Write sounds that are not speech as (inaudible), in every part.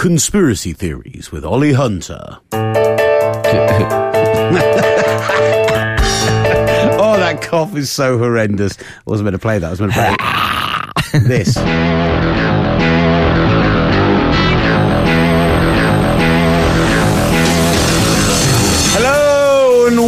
Conspiracy Theories with Ollie Hunter. (laughs) oh, that cough is so horrendous. I wasn't meant to play that. I was meant to play (laughs) this.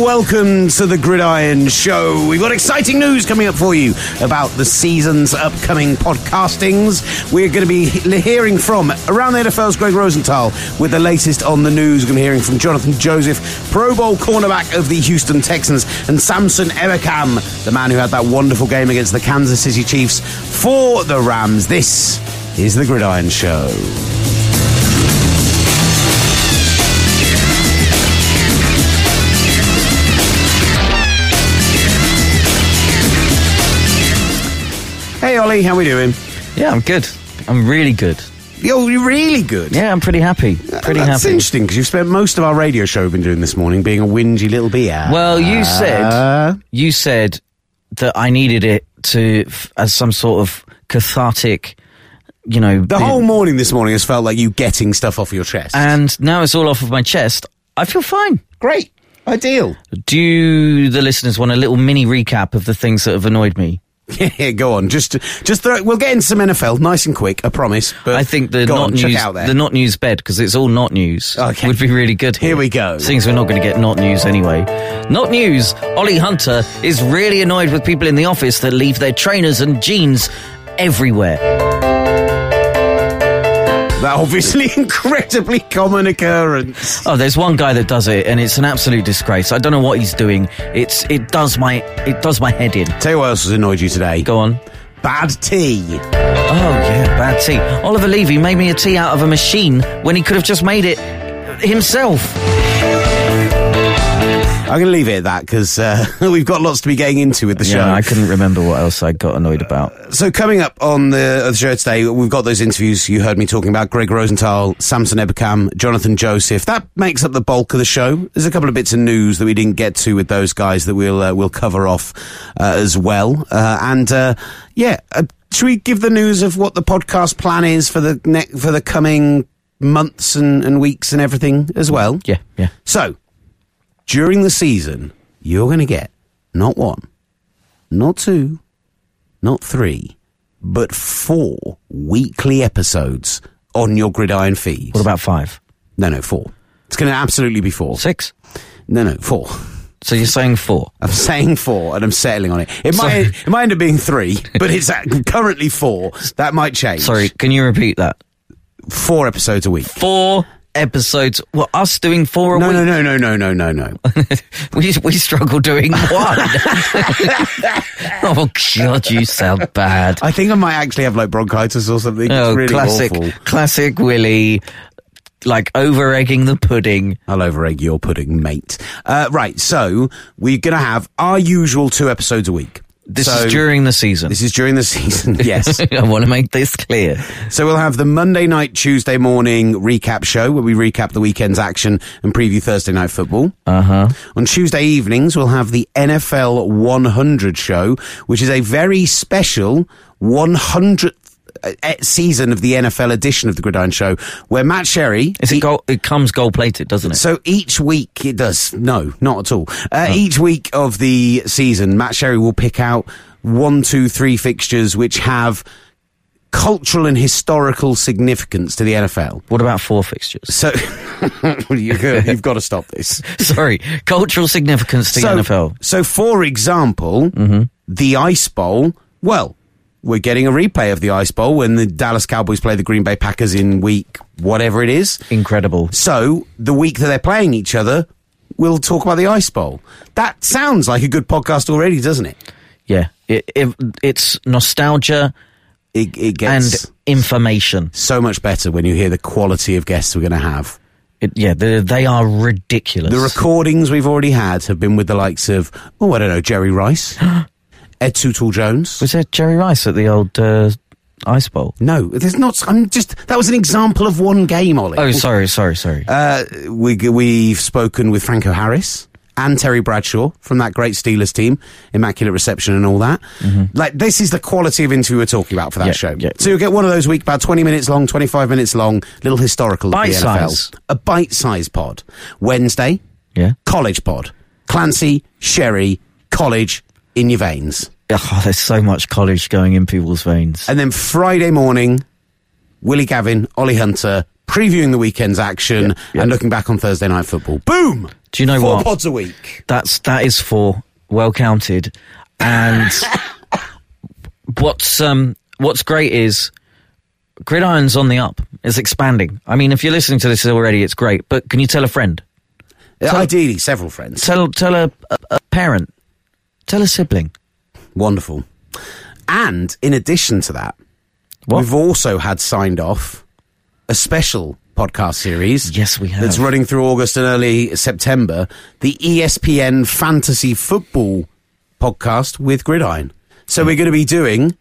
Welcome to the Gridiron Show. We've got exciting news coming up for you about the season's upcoming podcastings. We're going to be hearing from around the NFL's Gregg Rosenthal with the latest on the news. We're going to be hearing from Johnathan Joseph, Pro Bowl cornerback of the Houston Texans, and Samson Ebukam, the man who had that wonderful game against the Kansas City Chiefs for the Rams. This is the Gridiron Show. Ollie, how we doing? Yeah, I'm good. I'm really good. Yo, you're really good. Yeah, I'm pretty happy. Pretty That's happy. interesting because you've spent most of our radio show we've been doing this morning being a whingy little beer. Well, you said Uh, you said that I needed it to f- as some sort of cathartic, you know. the whole morning this morning has felt like you getting stuff off your chest. and now it's all off of my chest. I feel fine. Great, ideal. Do the listeners want a little mini recap of the things that have annoyed me? (laughs) Yeah, go on. Just, just throw. We'll get into some NFL, nice and quick. I promise. But I think the go not on, check news, out there. the not news bed because it's all not news. Okay. would be really good. Here we go. As we're not going to get not news anyway. Not news. Ollie Hunter is really annoyed with people in the office that leave their trainers and jeans everywhere. That obviously (laughs) incredibly common occurrence. Oh, there's one guy that does it, and it's an absolute disgrace. I don't know what he's doing. It's it does my it does my head in. Tell you what else has annoyed you today. Go on. Bad tea. Oh yeah, bad tea. Oliver Levy made me a tea out of a machine when he could have just made it himself. I'm going to leave it at that because uh, (laughs) we've got lots to be getting into with the show. Yeah, I couldn't remember what else I got annoyed about. So coming up on the, the show today, we've got those interviews you heard me talking about: Gregg Rosenthal, Samson Ebukam, Johnathan Joseph. That makes up the bulk of the show. There's a couple of bits of news that we didn't get to with those guys that we'll uh, we'll cover off uh, as well. Uh, and uh, yeah, uh, should we give the news of what the podcast plan is for the ne- for the coming months and, and weeks and everything as well? Yeah, yeah. So, during the season, you're going to get not one, not two, not three, but four weekly episodes on your Gridiron feed. What about five, No, no, four. It's going to absolutely be four. six? No, no, four. So you're saying four? I'm saying four, and I'm settling on it. It might it might end up being three, (laughs) but it's at- currently four. That might change. Sorry, can you repeat that? four episodes a week. Four episodes. were us doing four a No, week. no, no, no, no, no, no, no. (laughs) We we struggle doing one. (laughs) oh God, you sound bad. I think I might actually have like bronchitis or something. Oh, it's really classic, awful. classic Willie. Like over egging the pudding. I'll over egg your pudding, mate. Uh, right, so we're going to have our usual two episodes a week. This So- is during the season. This is during the season, (laughs) yes. I want to make this clear. so we'll have the Monday night, Tuesday morning recap show where we recap the weekend's action and preview Thursday night football. Uh huh. On Tuesday evenings, we'll have the NFL 100 show, which is a very special 100th uh, eh, season of the NFL edition of the Gridiron Show, where Matt Sherry. Is it gold? It comes gold plated, doesn't it? So each week it does. No, not at all. Uh, Oh. Each week of the season, Matt Sherry will pick out one, two, three fixtures which have cultural and historical significance to the NFL. what about four fixtures? So (laughs) you, you've got to stop this. (laughs) Sorry, cultural significance to so, the NFL. so, for example, Mm-hmm. the Ice Bowl. Well, we're getting a replay of the Ice Bowl when the Dallas Cowboys play the Green Bay Packers in week whatever it is. Incredible. So the week that they're playing each other, we'll talk about the Ice Bowl. That sounds like a good podcast already, doesn't it? Yeah, it, it, it's nostalgia It, it and information. so much better when you hear the quality of guests we're going to have. It, yeah, they are ridiculous. The recordings we've already had have been with the likes of, oh, I don't know, Jerry Rice, (gasps) Ed Too Tall Jones. was there Jerry Rice at the old uh, Ice Bowl? No, there's not. I'm just. That was an example of one game, Ollie. Oh, sorry, sorry, sorry. Uh, we we've spoken with Franco Harris and Terry Bradshaw from that great Steelers team, Immaculate Reception and all that. Like, this is the quality of interview we're talking about for that Yeah, show. yeah. So you'll get one of those week, about 20 minutes long, 25 minutes long, little historical Bite size. A bite-sized pod. Wednesday, Yeah. college pod. Clancy, Sherry, college in your veins. Oh, there's so much college going in people's veins. And then Friday morning, Willie Gavin, Ollie Hunter, previewing the weekend's action yeah. and looking back on Thursday night football. Boom! Do you know Four what? pods a week. That's that is for well counted. And (laughs) what's um what's great is Gridiron's on the up. It's expanding. I mean, if you're listening to this already, it's great. But can you tell a friend? Uh, Ideally, several friends. Tell tell a, a, a parent. Tell a sibling. Wonderful. And in addition to that, What? we've also had signed off a special podcast series. Yes, we have. That's running through August and early September. The ESPN Fantasy Football podcast with Gridiron. So we're going to be doing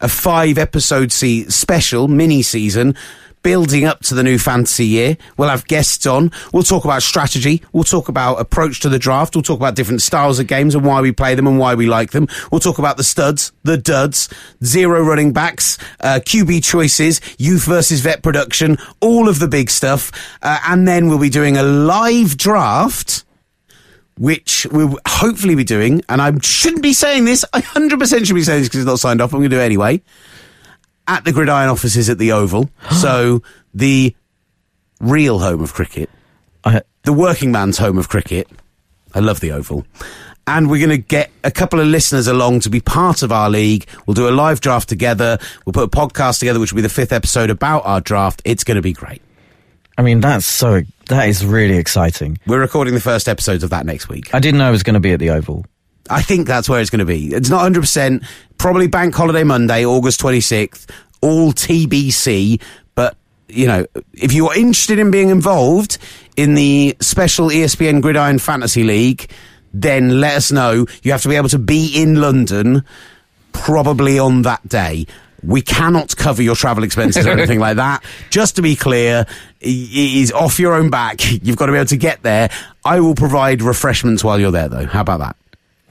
a five episode se- special mini season building up to the new fantasy year. We'll have guests on. We'll talk about strategy. We'll talk about approach to the draft. We'll talk about different styles of games and why we play them and why we like them. We'll talk about the studs, the duds, zero running backs, uh, QB choices, youth versus vet production, all of the big stuff. Uh, and then we'll be doing a live draft which we'll hopefully be doing, and I shouldn't be saying this, I 100% should be saying this because it's not signed off, I'm going to do it anyway, at the Gridiron offices at the Oval. (gasps) so, the real home of cricket, I, the working man's home of cricket. I love the Oval. And we're going to get a couple of listeners along to be part of our league. We'll do a live draft together. We'll put a podcast together, which will be the fifth episode about our draft. It's going to be great. I mean, that's so that is really exciting. We're recording the first episodes of that next week. I didn't know I was going to be at the Oval. I think that's where it's going to be. It's not 100%. Probably Bank Holiday Monday, August 26th. All TBC. But, you know, if you're interested in being involved in the special ESPN Gridiron Fantasy League, then let us know. You have to be able to be in London probably on that day. We cannot cover your travel expenses or anything (laughs) like that. Just to be clear, it is off your own back. (laughs) You've got to be able to get there. I will provide refreshments while you're there, though. How about that?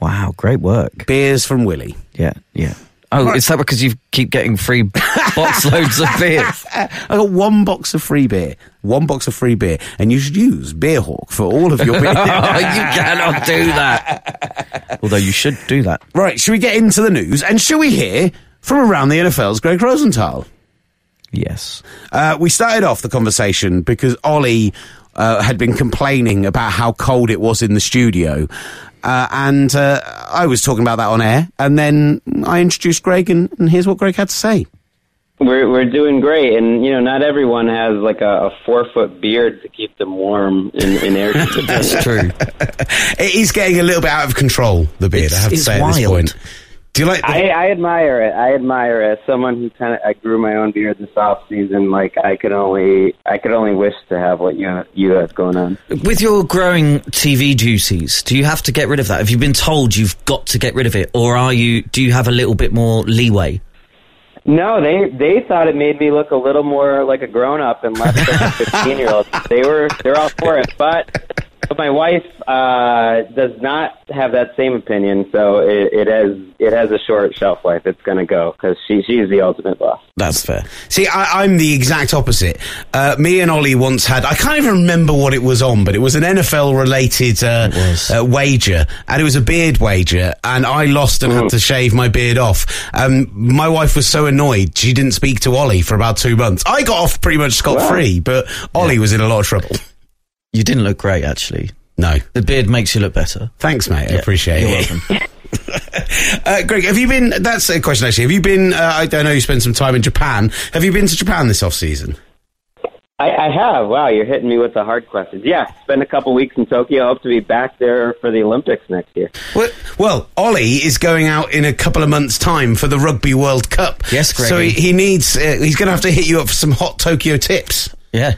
Wow, great work. Beers from Willie. Yeah, yeah. Oh, is that because you keep getting free box (laughs) loads of beer? I got one box of free beer. One box of free beer. And you should use Beerhawk for all of your (laughs) beer. Oh, you cannot do that. Although you should do that. right, should we get into the news? And should we hear from around the NFL's Gregg Rosenthal? Yes. Uh, we started off the conversation because Ollie uh, had been complaining about how cold it was in the studio. Uh, and uh, I was talking about that on air. And then I introduced Greg, and, and here's what Greg had to say. We're we're doing great, and you know, not everyone has like a, a four foot beard to keep them warm in, in air. (laughs) That's true. (laughs) It is getting a little bit out of control, the beard, It's- I have to it's say at this wild. point. Do you like the, I, I admire it. I admire it. As someone who kind of I grew my own beard this off season, like I could only I could only wish to have what you you have going on. With your growing TV duties, do you have to get rid of that? Have you been told you've got to get rid of it, or are you? Do you have a little bit more leeway? No, they they thought it made me look a little more like a grown up and less like a (laughs) fifteen year old. They were they're all for it, but but my wife uh, does not have that same opinion. So it, it has it has a short shelf life. It's going to go because she she's the ultimate boss. That's fair. See, I, I'm the exact opposite. Uh, me and Ollie once had, I can't even remember what it was on, but it was an NFL related uh, uh, wager, and it was a beard wager, and I lost and had to shave my beard off. Um, my wife was so annoyed, she didn't speak to Ollie for about two months. I got off pretty much scot free, but Ollie was in a lot of trouble. You didn't look great, actually. No. The beard makes you look better. Thanks, mate. I Yeah, appreciate you're it. welcome. (laughs) (laughs) Uh, Greg, have you been, that's a question actually, have you been, uh, I don't know, you spent some time in Japan. Have you been to Japan this off season? I, I have. Wow, you're hitting me with the hard questions. Yeah, spent a couple weeks in Tokyo. Hope to be back there for the Olympics next year. Well, well, Ollie is going out in a couple of months' time for the Rugby World Cup. Yes, Greg. So he, he needs. Uh, he's going to have to hit you up for some hot Tokyo tips. Yeah.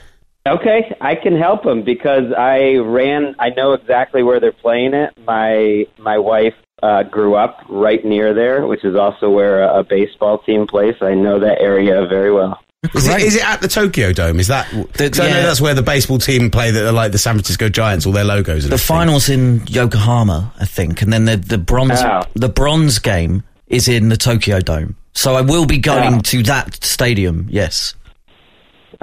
Okay, I can help them because I ran. I know exactly where they're playing it. My my wife uh, grew up right near there, which is also where a, a baseball team plays. I know that area very well. Is it, Great. is it at the Tokyo Dome? Is that? The- 'cause I know that's where the baseball team play. That are like the San Francisco Giants, all their logos. And The everything. finals in Yokohama, I think, and then the the bronze Oh. the bronze game is in the Tokyo Dome. So I will be going Oh. to that stadium. Yes.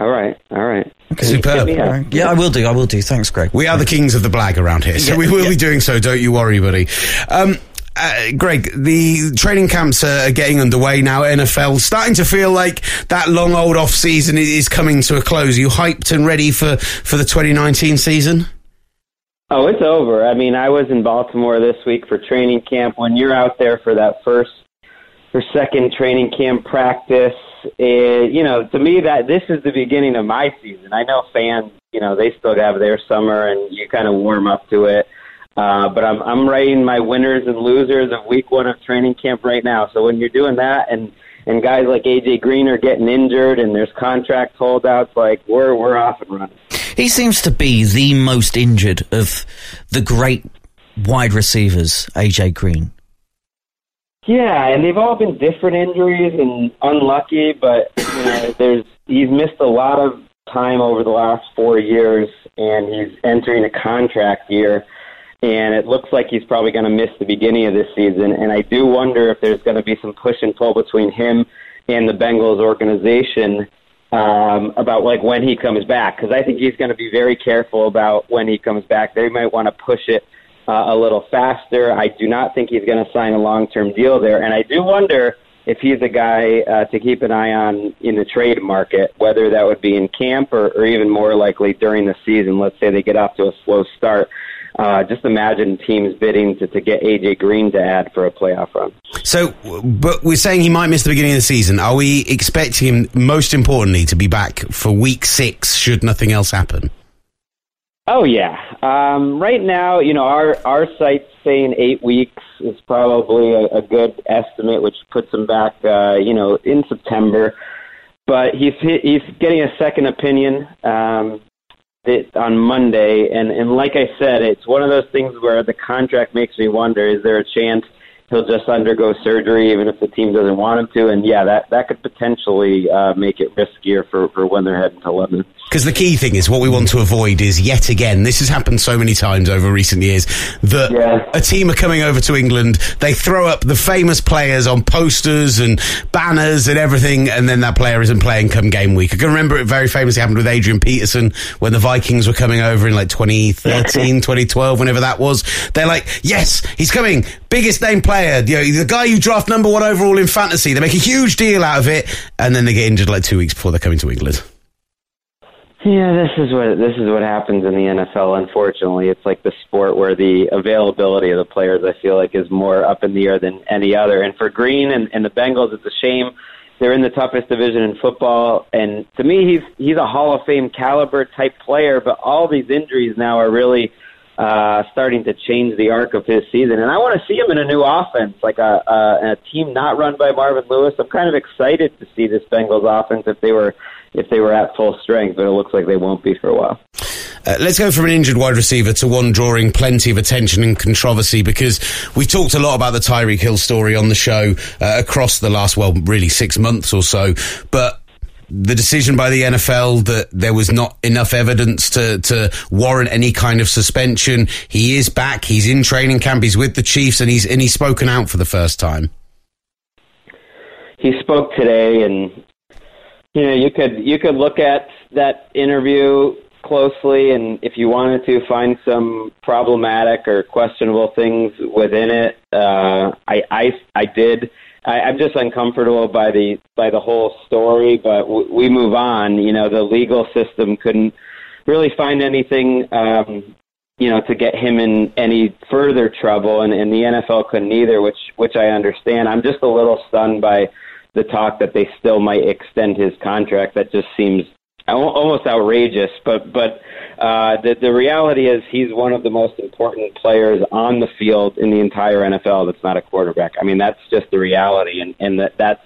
All right, all right. Superb. Up. Right. Yeah, I will do. I will do. Thanks, Greg. We are the kings of the blag around here, so Yeah, we will yeah. be doing so. Don't you worry, buddy. Um, uh, Greg, the training camps are getting underway now. NFL starting to feel like that long old off season is coming to a close. Are you hyped and ready for for the 2019 season? Oh, it's over. I mean, I was in Baltimore this week for training camp. When you're out there for that first or second training camp practice, it, you know, to me that this is the beginning of my season. I know fans, you know, they still have their summer and you kind of warm up to it. Uh, but I'm I'm writing my winners and losers of week one of training camp right now. So when you're doing that and and guys like AJ Green are getting injured and there's contract holdouts, like we're we're off and running. He seems to be the most injured of the great wide receivers, AJ Green. Yeah, and they've all been different injuries and unlucky, but you know, (laughs) there's he's missed a lot of time over the last four years, and he's entering a contract year, and it looks like he's probably going to miss the beginning of this season. And I do wonder if there's going to be some push and pull between him and the Bengals organization um, about like when he comes back, because I think he's going to be very careful about when he comes back. They might want to push it uh, a little faster. I do not think he's going to sign a long term deal there. And I do wonder if he's a guy uh, to keep an eye on in the trade market, whether that would be in camp or, or even more likely during the season. Let's say they get off to a slow start. Uh, just imagine teams bidding to, to get AJ Green to add for a playoff run. So, but we're saying he might miss the beginning of the season. Are we expecting him, most importantly, to be back for week six? Should nothing else happen? Oh yeah. Um, right now, you know, our our site's saying eight weeks is probably a, a good estimate, which puts him back, uh, you know, in September. But he's he's getting a second opinion um, that- on Monday, and and like I said, it's one of those things where the contract makes me wonder: is there a chance he'll just undergo surgery, even if the team doesn't want him to? And yeah, that that could potentially uh, make it riskier for for when they're heading to London. Because the key thing is what we want to avoid is yet again, this has happened so many times over recent years, that Yeah. a team are coming over to England, they throw up the famous players on posters and banners and everything, and then that player isn't playing come game week. I can remember it very famously happened with Adrian Peterson when the Vikings were coming over in like 2013, (laughs) 2012, whenever that was. They're like, yes, he's coming, biggest name player, you know, the guy you draft number one overall in fantasy. They make a huge deal out of it, and then they get injured like two weeks before they're coming to England. Yeah, this is what this is what happens in the NFL. Unfortunately, it's like the sport where the availability of the players I feel like is more up in the air than any other. And for Green and, and the Bengals, it's a shame. They're in the toughest division in football, and to me, he's he's a Hall of Fame caliber type player. But all these injuries now are really uh, starting to change the arc of his season. And I want to see him in a new offense, like a, a, a team not run by Marvin Lewis. I'm kind of excited to see this Bengals offense if they were if they were at full strength, but it looks like they won't be for a while. Uh, let's go from an injured wide receiver to one drawing plenty of attention and controversy because we've talked a lot about the Tyreek Hill story on the show uh, across the last, well, really six months or so. But the decision by the NFL that there was not enough evidence to, to warrant any kind of suspension. He is back. He's in training camp. He's with the Chiefs and he's, and he's spoken out for the first time. He spoke today, and you know you could you could look at that interview closely, and if you wanted to find some problematic or questionable things within it, uh, I I I did. I, I'm just uncomfortable by the by the whole story, but w- we move on. You know, the legal system couldn't really find anything, um, you know, to get him in any further trouble, and, and the NFL couldn't either, which which I understand. I'm just a little stunned by the talk that they still might extend his contract. That just seems al- almost outrageous. But but uh, the the reality is he's one of the most important players on the field in the entire NFL. That's not a quarterback. I mean that's just the reality, and and that that's.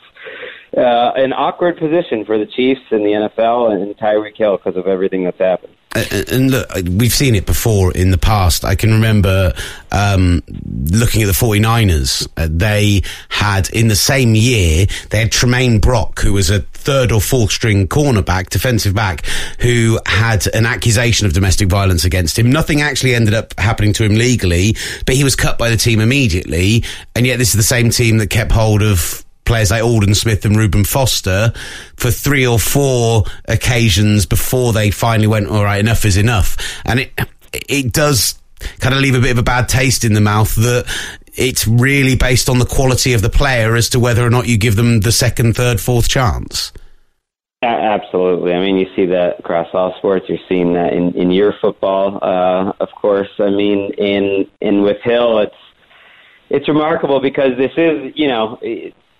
Uh, an awkward position for the Chiefs and the NFL and Tyreek Hill because of everything that's happened. And look, we've seen it before in the past. I can remember um, looking at the 49ers. Uh, they had, in the same year, they had Tramaine Brock, who was a third or fourth string cornerback, defensive back, who had an accusation of domestic violence against him. Nothing actually ended up happening to him legally, but he was cut by the team immediately. And yet, this is the same team that kept hold of players like Aldon Smith and Reuben Foster for three or four occasions before they finally went, all right, enough is enough. And it, it does kind of leave a bit of a bad taste in the mouth that it's really based on the quality of the player as to whether or not you give them the second, third, fourth chance. Absolutely. I mean, you see that across all sports. You're seeing that in, in your football, uh, of course. I mean, in in with Hill, it's it's remarkable because this is, you know,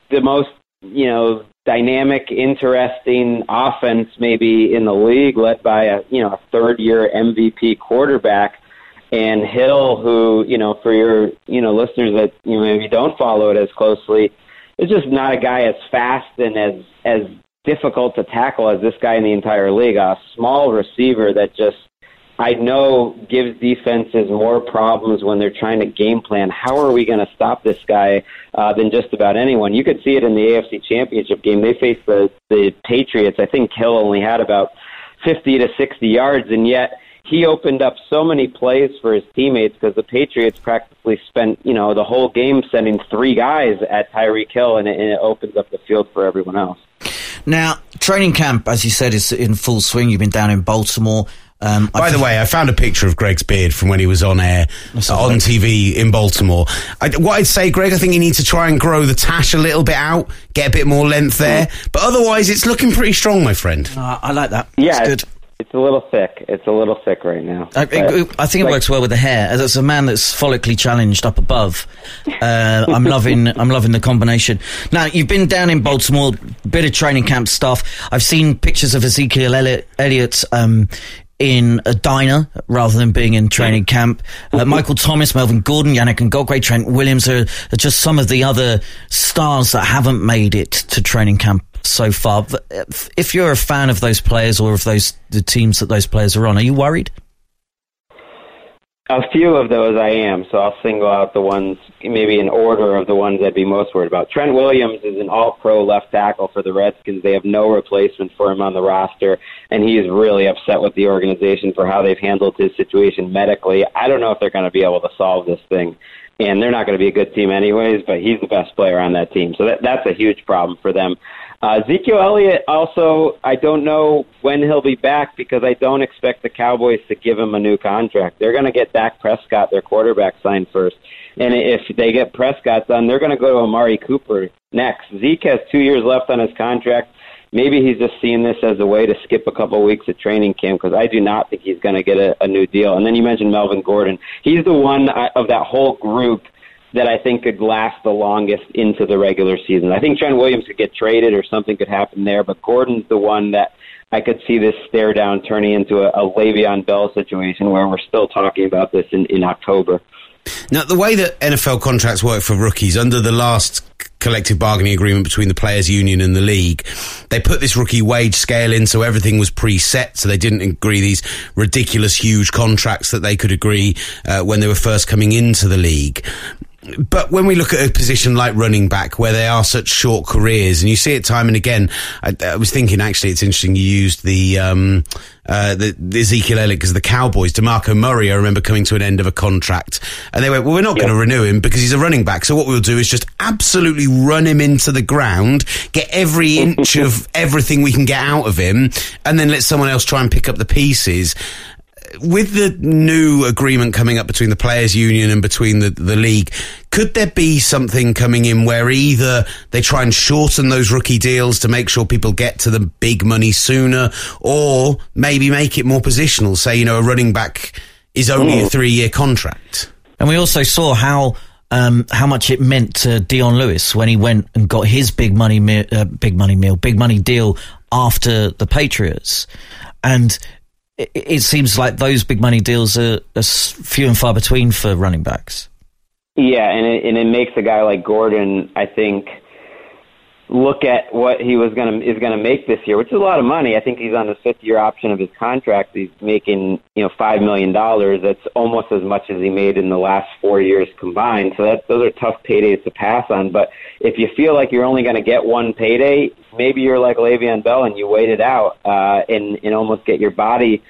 the most you know dynamic, interesting offense maybe in the league, led by a you know a third year MVP quarterback. And Hill, who you know, for your you know listeners that you know, maybe don't follow it as closely, is just not a guy as fast and as as difficult to tackle as this guy in the entire league. A small receiver that just I know gives defenses more problems when they're trying to game plan. How are we going to stop this guy uh, than just about anyone? You could see it in the AFC Championship game. They faced the the Patriots. I think Hill only had about 50 to 60 yards, and yet he opened up so many plays for his teammates because the Patriots practically spent you know the whole game sending three guys at Tyreek Hill, and it, and it opens up the field for everyone else. Now, training camp, as you said, is in full swing. You've been down in Baltimore. Um, By the way, I found a picture of Greg's beard from when he was on air on TV in Baltimore. I, what I'd say, Greg, I think you need to try and grow the tash a little bit out, get a bit more length there. Mm. But otherwise, it's looking pretty strong, my friend. Uh, I like that. Yeah, it's good. It's a little thick. It's a little thick right now. I, it, I think it like, works well with the hair. As a man that's follically challenged up above, uh, I'm loving. (laughs) I'm loving the combination. Now you've been down in Baltimore, bit of training camp stuff. I've seen pictures of Ezekiel Elliott um, in a diner rather than being in training camp. Uh, Michael Thomas, Melvin Gordon, Yannick and Ngakoue, Trent Williams are, are, just some of the other stars that haven't made it to training camp so far. If you're a fan of those players or of those the teams that those players are on, are you worried? A few of those I am, so I'll single out the ones, maybe in order of the ones I'd be most worried about. Trent Williams is an all pro left tackle for the Redskins. They have no replacement for him on the roster, and he's really upset with the organization for how they've handled his situation medically. I don't know if they're going to be able to solve this thing, and they're not going to be a good team anyways, but he's the best player on that team. So that, that's a huge problem for them. Uh, Ezekiel Elliott also, I don't know when he'll be back because I don't expect the Cowboys to give him a new contract. They're going to get Dak Prescott, their quarterback, signed first. And if they get Prescott done, they're going to go to Amari Cooper next. Zeke has two years left on his contract. Maybe he's just seeing this as a way to skip a couple of weeks of training camp because I do not think he's going to get a, a new deal. And then you mentioned Melvin Gordon. He's the one uh, of that whole group that I think could last the longest into the regular season. I think Trent Williams could get traded or something could happen there, but Gordon's the one that I could see this stare down turning into a, a Le'Veon Bell situation where we're still talking about this in, in October. Now, the way that NFL contracts work for rookies under the last collective bargaining agreement between the players union and the league they put this rookie wage scale in so everything was preset so they didn't agree these ridiculous huge contracts that they could agree uh, when they were first coming into the league but when we look at a position like running back, where they are such short careers, and you see it time and again, I, I was thinking actually it's interesting you used the um, uh, the, the, Ezekiel Elliott because the Cowboys, DeMarco Murray, I remember coming to an end of a contract, and they went, "Well, we're not going to renew him because he's a running back. So what we'll do is just absolutely run him into the ground, get every inch (laughs) of everything we can get out of him, and then let someone else try and pick up the pieces." With the new agreement coming up between the players' union and between the, the league, could there be something coming in where either they try and shorten those rookie deals to make sure people get to the big money sooner, or maybe make it more positional? Say, you know, a running back is only a three year contract. And we also saw how. Um, how much it meant to Dion Lewis when he went and got his big money, me- uh, big money meal, big money deal after the Patriots, and it, it seems like those big money deals are, are, few and far between for running backs. Yeah, and it, and it makes a guy like Gordon, I think, look at what he was going to is going to make this year, which is a lot of money. I think he's on the fifth year option of his contract. He's making you know five million dollars. That's almost as much as he made in the last four years combined. So that those are tough paydays to pass on. But if you feel like you're only going to get one payday, maybe you're like Le'Veon Bell and you wait it out uh, and and almost get your body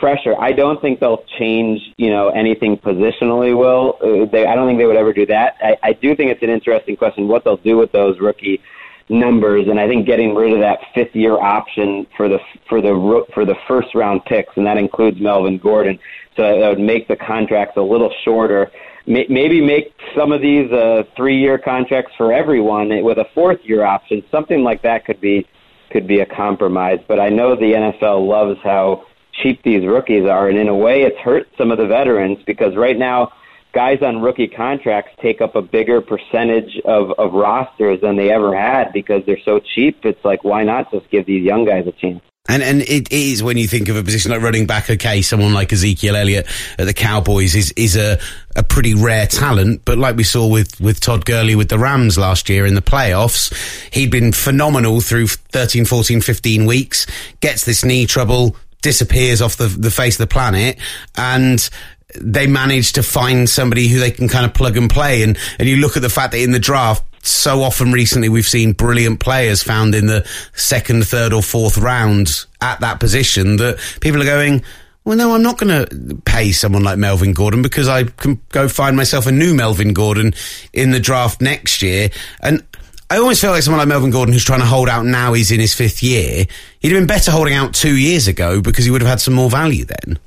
fresher. I don't think they'll change, you know, anything positionally. Will uh, they? I don't think they would ever do that. I, I do think it's an interesting question what they'll do with those rookie numbers, and I think getting rid of that fifth year option for the for the for the first round picks, and that includes Melvin Gordon. So that would make the contracts a little shorter. Maybe make some of these uh, three year contracts for everyone with a fourth year option. Something like that could be could be a compromise. But I know the NFL loves how cheap these rookies are, and in a way, it's hurt some of the veterans because right now guys on rookie contracts take up a bigger percentage of, of rosters than they ever had because they're so cheap. It's like, why not just give these young guys a chance? And and it is when you think of a position like running back, okay, someone like Ezekiel Elliott at the Cowboys is is a, a pretty rare talent, but like we saw with, with Todd Gurley with the Rams last year in the playoffs, he'd been phenomenal through 13, 14, 15 weeks, gets this knee trouble, disappears off the, the face of the planet, and they manage to find somebody who they can kind of plug and play. And, and you look at the fact that in the draft, so often recently we've seen brilliant players found in the second, third or fourth round at that position that people are going, well, no, I'm not going to pay someone like Melvin Gordon because I can go find myself a new Melvin Gordon in the draft next year. And I always feel like someone like Melvin Gordon who's trying to hold out now he's in his fifth year. He'd have been better holding out two years ago because he would have had some more value then.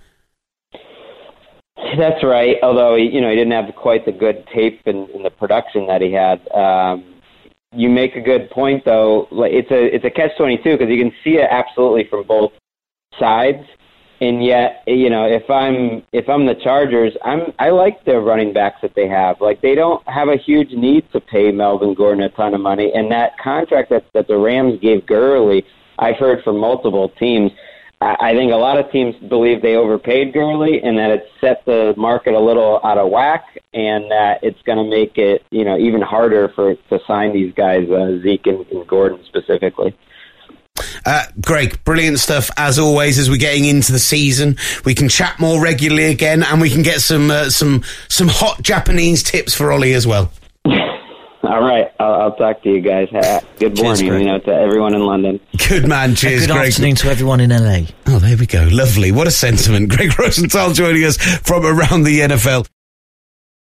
That's right. Although you know he didn't have quite the good tape and, and the production that he had. Um, you make a good point though. It's a it's a catch twenty two because you can see it absolutely from both sides. And yet, you know, if I'm if I'm the Chargers, I'm I like the running backs that they have. Like they don't have a huge need to pay Melvin Gordon a ton of money, and that contract that that the Rams gave Gurley, I've heard from multiple teams I think a lot of teams believe they overpaid Gurley and that it set the market a little out of whack, and that it's going to make it you know even harder for to sign these guys, uh, Zeke and, and Gordon specifically. Uh, Greg, brilliant stuff as always. As we're getting into the season, we can chat more regularly again, and we can get some uh, some some hot Japanese tips for Ollie as well. (laughs) All right, I'll, I'll, talk to you guys. Good morning, Cheers, you know, to everyone in London. Good man. Cheers, good Greg. afternoon to everyone in LA. Oh, there we go. Lovely. What a sentiment. (laughs) Gregg Rosenthal joining us from around the NFL.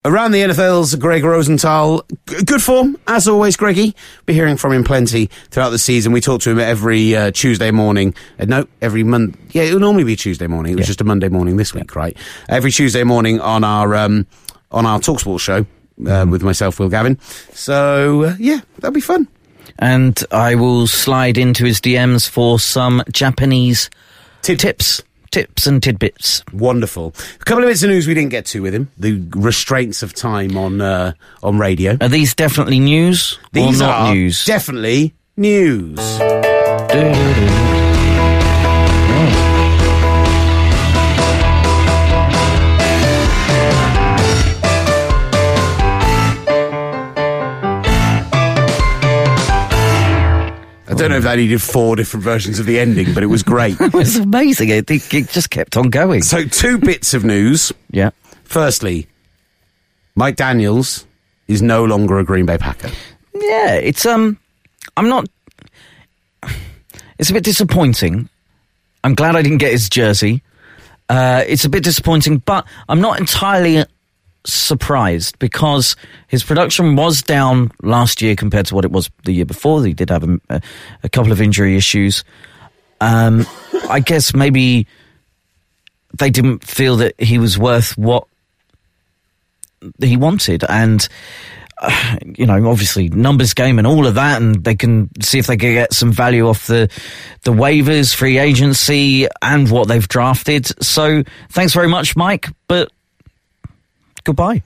Around the NFL's Gregg Rosenthal. G- good form, as always, Greggy. We're hearing from him plenty throughout the season. We talk to him every uh, Tuesday morning. Uh, no, every month. Yeah, it will normally be Tuesday morning. It was yeah. just a Monday morning this week, right? Every Tuesday morning on our um, on our Talksport show uh, with myself, Will Gavin. So, uh, yeah, that'll be fun. And I will slide into his DMs for some Japanese Tid- tips. Tips and tidbits. Wonderful. A couple of bits of news we didn't get to with him. The restraints of time on uh, on radio. Are these definitely news? These are news. Definitely news. Don't know if they needed four different versions of the ending, but it was great. (laughs) it was amazing. It, it just kept on going. So, two bits of news. Yeah. Firstly, Mike Daniels is no longer a Green Bay Packer. Yeah, it's um, I'm not. It's a bit disappointing. I'm glad I didn't get his jersey. Uh, it's a bit disappointing, but I'm not entirely surprised because his production was down last year compared to what it was the year before. He did have a, a couple of injury issues. Um, I guess maybe they didn't feel that he was worth what he wanted, and uh, you know, obviously numbers game and all of that, and they can see if they can get some value off the the waivers, free agency, and what they've drafted. So, thanks very much, Mike. But goodbye.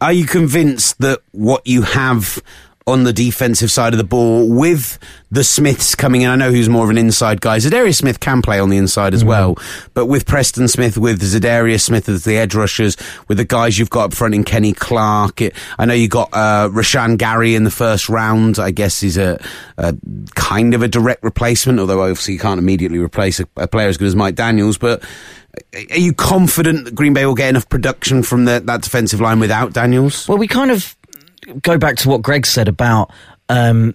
Are you convinced that what you have on the defensive side of the ball with the Smiths coming in. I know who's more of an inside guy. Za'Darius Smith can play on the inside as well, but with Preston Smith, with Za'Darius Smith as the edge rushers, with the guys you've got up front in Kenny Clark, it, I know you got uh, Rashan Gary in the first round. I guess he's a, a kind of a direct replacement, although obviously you can't immediately replace a, a player as good as Mike Daniels. But are you confident that Green Bay will get enough production from the, that defensive line without Daniels? Well, we kind of go back to what Greg said about um,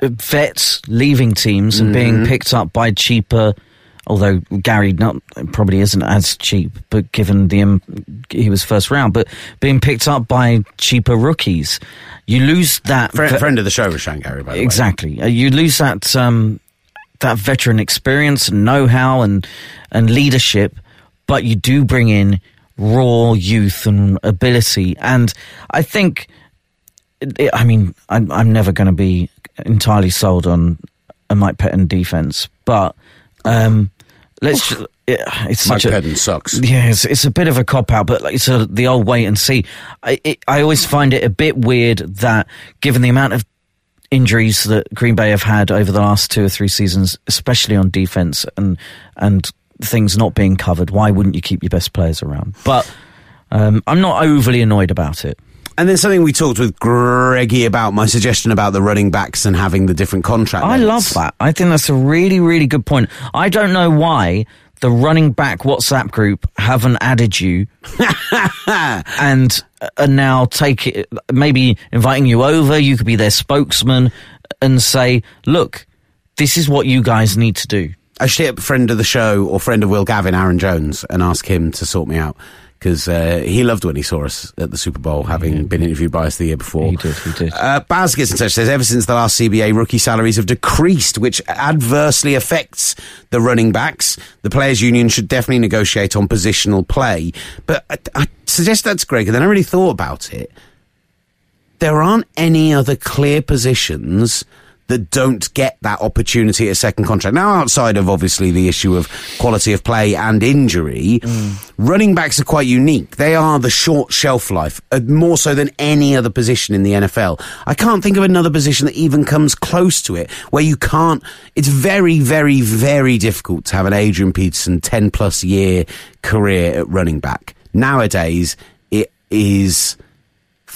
vets leaving teams and being picked up by cheaper. Although Gary not probably isn't as cheap, but given the um, he was first round, but being picked up by cheaper rookies, you lose that Friend, ve- friend of the show, Rashan Gary, by the way. exactly. Uh, you lose that um, that veteran experience and know-how and and leadership, but you do bring in raw youth and ability. And I think, I mean, I'm, I'm never going to be entirely sold on a Mike Pettine defense, but um, let's. ju- it, it's Mike such a Pettine sucks. yeah, it's, it's a bit of a cop out, but like, it's a, the old wait and see. I, it, I always find it a bit weird that, given the amount of injuries that Green Bay have had over the last two or three seasons, especially on defense and and things not being covered, why wouldn't you keep your best players around? But um, I'm not overly annoyed about it. And then something we talked with Greggy about my suggestion about the running backs and having the different contract. I lengths. love that. I think that's a really, really good point. I don't know why the running back WhatsApp group haven't added you (laughs) and uh, are now take it, maybe inviting you over. You could be their spokesman and say, look, this is what you guys need to do. I should hit up friend of the show or friend of Will Gavin, Aaron Jones, and ask him to sort me out because uh, he loved when he saw us at the Super Bowl, having been interviewed by us the year before. He did, he did. Uh, Baz gets in touch. Says ever since the last CBA, rookie salaries have decreased, which adversely affects the running backs. The players' union should definitely negotiate on positional play. But I, I suggest that's Greg, and then I really thought about it. There aren't any other clear positions that don't get that opportunity at a second contract. Now, outside of obviously the issue of quality of play and injury, running backs are quite unique. They are the short shelf life, uh, more so than any other position in the NFL. I can't think of another position that even comes close to it where you can't, it's very, very, very difficult to have an Adrian Peterson 10 plus year career at running back. Nowadays, it is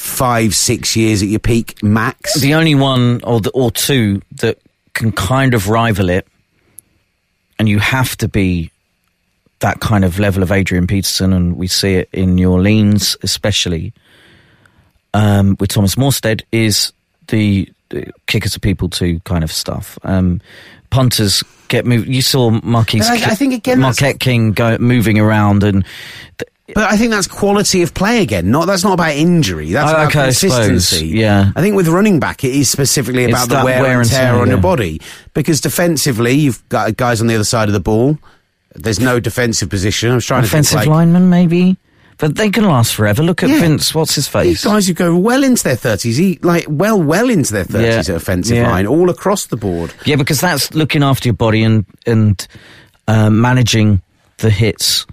five, six years at your peak max. The only one or the, or two that can kind of rival it, and you have to be that kind of level of Adrian Peterson, and we see it in New Orleans, especially um, with Thomas Morstead, is the, the kickers of people to kind of stuff. Um, punters get moved. You saw Marquise, I- I think again Marquette King go moving around, and But I think that's quality of play again. Not that's not about injury. That's Oh, about okay, I suppose. consistency. Yeah. I think with running back, it is specifically It's about the that wear, and tear, on your body. Because defensively, you've got guys on the other side of the ball. There's no defensive position. I'm trying offensive to think, like, lineman maybe, but they can last forever. Look at Yeah. Vince. What's his face? These guys who go well into their thirties, like well, well into their thirties Yeah. at offensive Yeah. line, all across the board. Yeah, because that's looking after your body and and uh, managing the hits.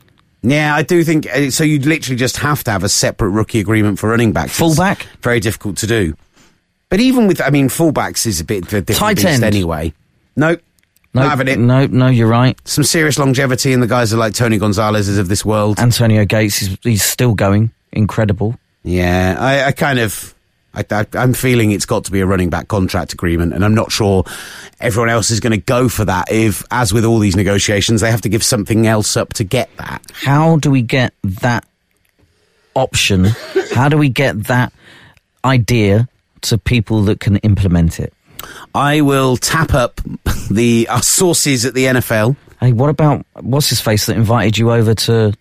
Yeah, I do think uh, so. You'd literally just have to have a separate rookie agreement for running backs. It's Fullback? very difficult to do. But even with, I mean, fullbacks is a bit of a different Tight beast end. anyway. Nope, No, not having it. no, no, you're right. Some serious longevity, in the guys are like Tony Gonzalez's of this world. Antonio Gates, is, he's still going. Incredible. Yeah, I, I kind of, I, I, I'm feeling it's got to be a running back contract agreement, and I'm not sure everyone else is going to go for that. If, as with all these negotiations, they have to give something else up to get that. How do we get that option? How do we get that idea to people that can implement it? I will tap up the our sources at the NFL. Hey, what about what's his face that invited you over to?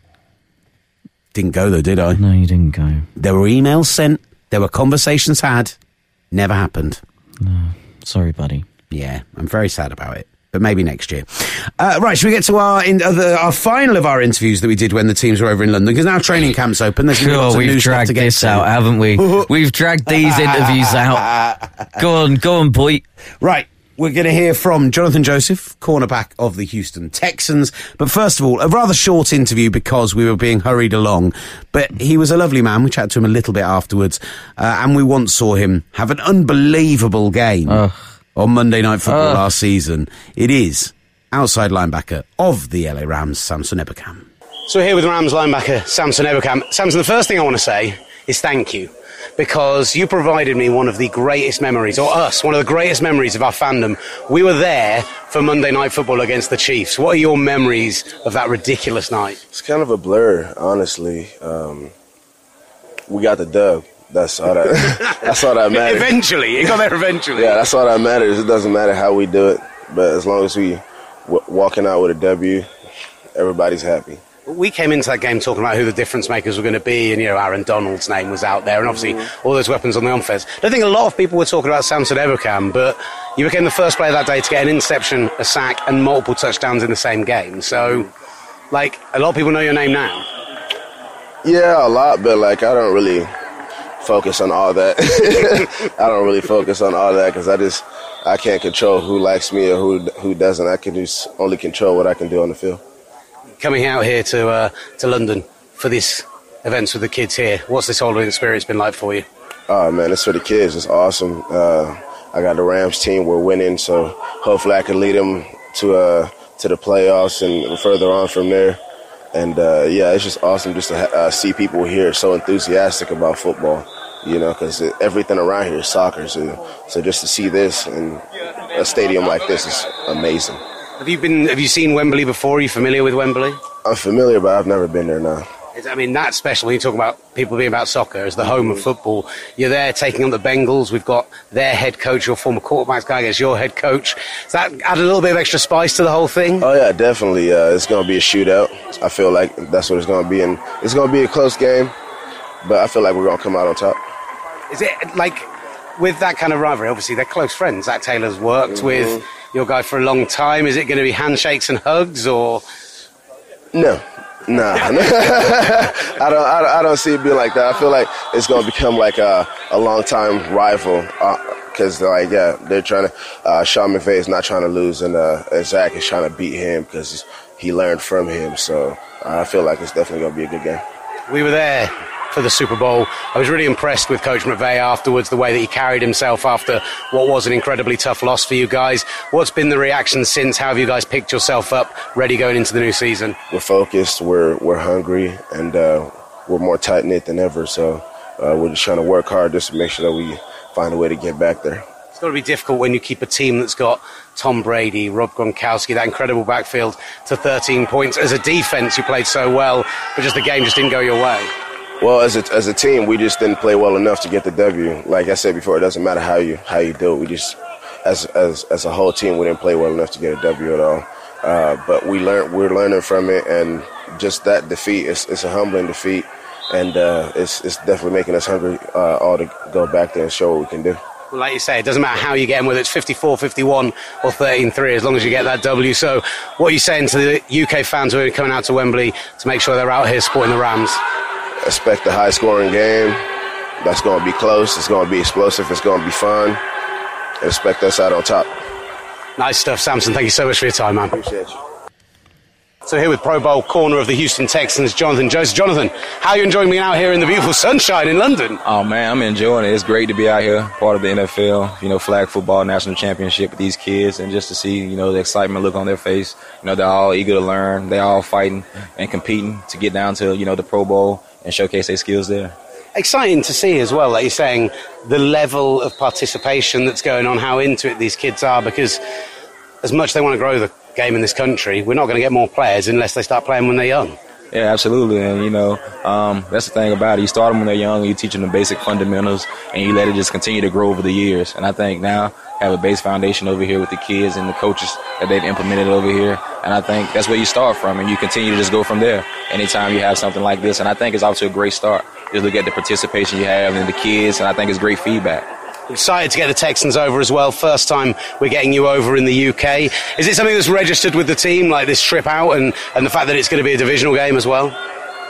Didn't go though, did I? No, you didn't go. There were emails sent. There were conversations had. Never happened. Sorry, buddy. Yeah, I'm very sad about it. But maybe next year. Uh, right, should we get to our in, uh, the, our final of our interviews that we did when the teams were over in London? Because now training camp's open. There's gonna be lots Sure, we've dragged to get this to. out, haven't we? (laughs) we've dragged these interviews out. (laughs) Go on, go on, boy. Right. We're going to hear from Johnathan Joseph, cornerback of the Houston Texans. But first of all, a rather short interview because we were being hurried along. But he was a lovely man. We chatted to him a little bit afterwards. Uh, and we once saw him have an unbelievable game on Monday Night Football last season. It is outside linebacker of the LA Rams, Samson Ebukam. So we're here with Rams linebacker Samson Ebukam. Samson, the first thing I want to say is thank you because you provided me one of the greatest memories, or us, one of the greatest memories of our fandom. We were there for Monday Night Football against the Chiefs. What are your memories of that ridiculous night? It's kind of a blur, honestly. Um, we got the dub. That's all that. (laughs) that's all that matters. Eventually, it got there eventually. Yeah, that's all that matters. It doesn't matter how we do it, but as long as we w- walking out with a W, everybody's happy. We came into that game talking about who the difference makers were going to be, and you know Aaron Donald's name was out there, and obviously mm. all those weapons on the offense. I don't think a lot of people were talking about Samson Ebukam, but you became the first player that day to get an interception, a sack, and multiple touchdowns in the same game. So, like, a lot of people know your name now. Yeah, a lot, but like I don't really focus on all that. (laughs) I don't really focus on all that because I just I can't control who likes me or who who doesn't. I can just only control what I can do on the field. Coming out here to uh, to London for this events with the kids here, what's this whole experience been like for you? Oh man, it's for the kids. It's awesome. Uh, I got the Rams team. We're winning, so hopefully I can lead them to uh, to the playoffs and further on from there. And uh, yeah, it's just awesome just to uh, see people here so enthusiastic about football. You know, because everything around here is soccer. So, so just to see this and a stadium like this is amazing. Have you been? Have you seen Wembley before? Are you familiar with Wembley? I'm familiar, but I've never been there now. I mean, that's special when you talk about people being about soccer as the home of football. You're there taking on the Bengals. We've got their head coach, your former quarterback guy against your head coach. Does that add a little bit of extra spice to the whole thing? Oh yeah, definitely. Uh, it's going to be a shootout. I feel like that's what it's going to be, and it's going to be a close game. But I feel like we're going to come out on top. Is it like with that kind of rivalry? Obviously, they're close friends. Zach Taylor's worked with your guy for a long time. Is it going to be handshakes and hugs, or No, nah. (laughs) I don't, I don't. I don't see it being like that. I feel like it's going to become like a, a long time rival. Because like yeah, they're trying to. Uh, Sean McVay is not trying to lose, and, uh, and Zach is trying to beat him because he learned from him. So I feel like it's definitely going to be a good game. we were there for the Super Bowl. I was really impressed with Coach McVay afterwards, the way that he carried himself after what was an incredibly tough loss for you guys. What's been the reaction since? How have you guys picked yourself up, ready going into the new season? We're focused. We're we're hungry, and uh, we're more tight knit than ever. So uh, we're just trying to work hard just to make sure that we find a way to get back there. It's got to be difficult when you keep a team that's got Tom Brady, Rob Gronkowski, that incredible backfield to 13 points. As a defense, you played so well, but just the game just didn't go your way. Well, as a, as a team, we just didn't play well enough to get the W. Like I said before, it doesn't matter how you how you do it. We just, as as as a whole team, we didn't play well enough to get a W at all. Uh, but we learned we're learning from it, and just that defeat is it's a humbling defeat, and uh, it's it's definitely making us hungry uh, all to go back there and show what we can do. Well, like you say, it doesn't matter how you get them, whether it's 54, 51, or 13 3, as long as you get that W. So, what are you saying to the UK fans who are coming out to Wembley to make sure they're out here supporting the Rams? Expect a high scoring game. That's going to be close. It's going to be explosive. It's going to be fun. Expect us out on top. Nice stuff, Samson. Thank you so much for your time, man. Appreciate you. So here with Pro Bowl corner of the Houston Texans, Johnathan Joseph. Jonathan, how are you enjoying being out here in the beautiful sunshine in London? Oh man, I'm enjoying it. It's great to be out here, part of the NFL, you know, flag football national championship with these kids, and just to see, you know, the excitement look on their face. You know, they're all eager to learn. They're all fighting and competing to get down to, you know, the Pro Bowl and showcase their skills there. Exciting to see as well, like you're saying, the level of participation that's going on, how into it these kids are, because as much as they want to grow the game in this country, we're not going to get more players unless they start playing when they're young. Yeah, absolutely. And, you know, um, that's the thing about it. You start them when they're young, you teach them the basic fundamentals, and you let it just continue to grow over the years. And I think now have a base foundation over here with the kids and the coaches that they've implemented over here. And I think that's where you start from, and you continue to just go from there. Anytime you have something like this, and I think it's off to a great start. Just look at the participation you have and the kids, and I think it's great feedback. Excited to get the Texans over as well. First time we're getting you over in the UK. Is it something that's registered with the team, like this trip out, and, and the fact that it's going to be a divisional game as well?